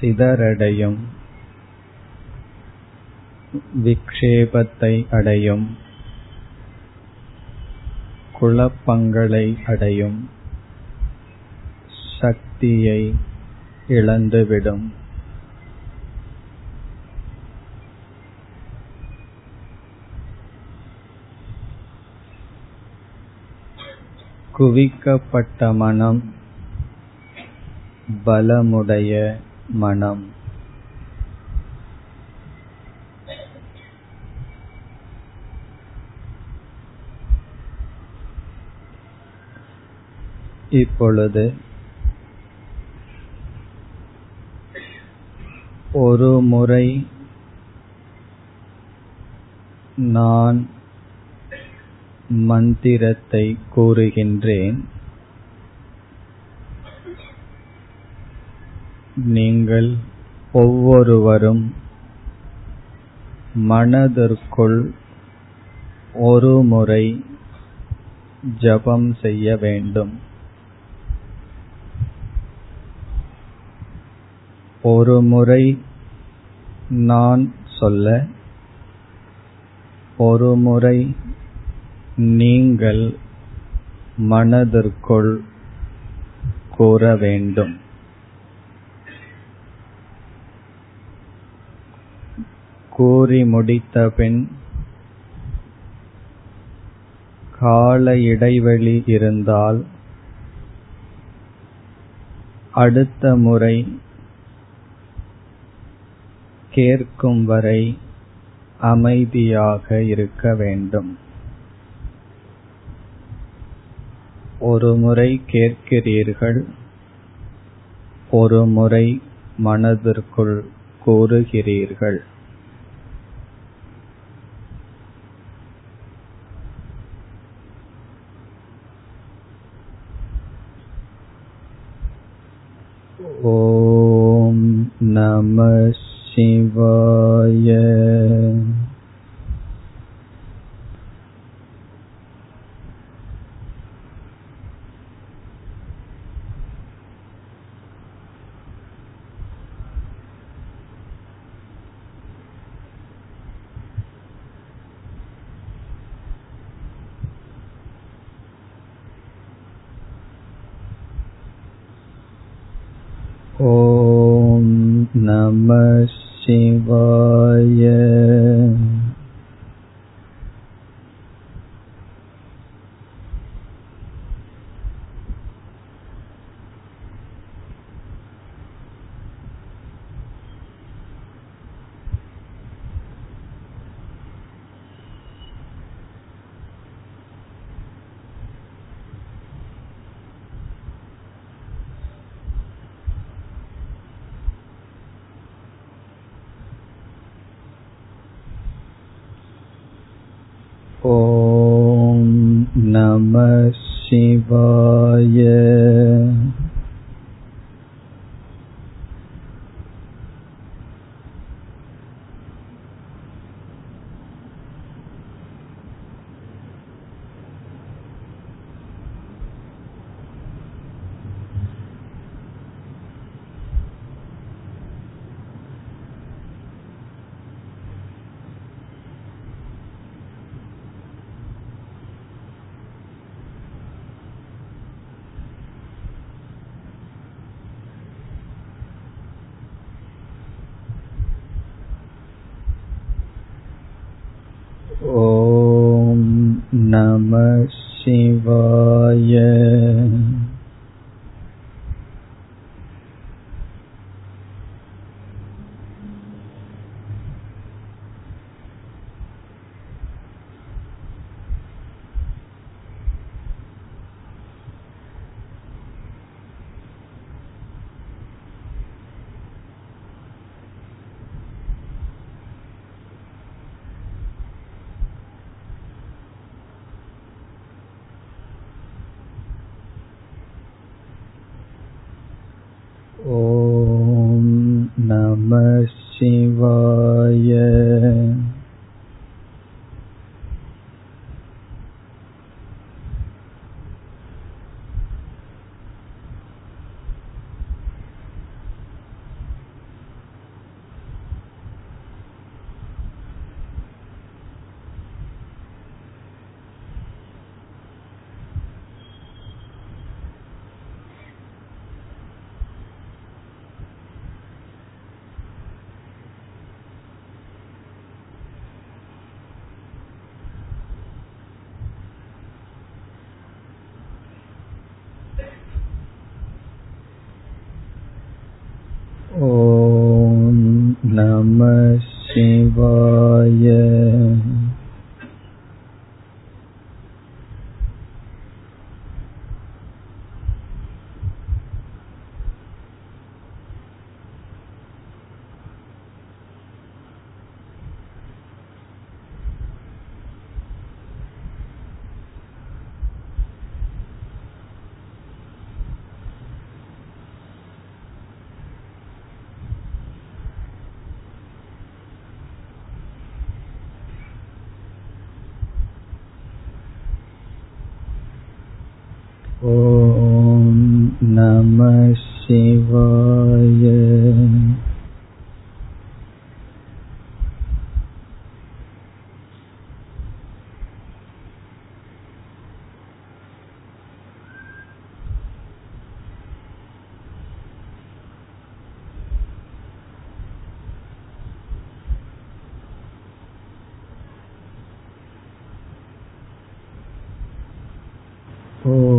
சிதறடையும். விக்ஷேபத்தை அடையும். குழப்பங்களை அடையும். சக்தியை இழந்துவிடும். குவிக்கப்பட்ட மனம் பலமுடைய மனம். இப்பொழுது ஒரு முறை நான் மந்திரத்தை கூறுகின்றேன். நீங்கள் ஒவ்வொருவரும் மனதிற்குள் ஒரு முறை ஜபம் செய்ய வேண்டும். ஒரு முறை நான் சொல்ல ஒரு முறை நீங்கள் மனதிற்குள் கூற வேண்டும். கூறி முடித்தபின் கால இடைவெளி இருந்தால் அடுத்த முறை கேட்கும் வரை அமைதியாக இருக்க வேண்டும். ஒரு முறை கேட்கிறீர்கள் ஒரு முறை மனதிற்குள் கூறுகிறீர்கள். ॐ नमः शिवाय ॐ नमः शिवाय ॐ नमः शिवाय ॐ नमः शिवाय नमः शिवाय ॐ नमः शिवाय ॐ नमः शिवाय ॐ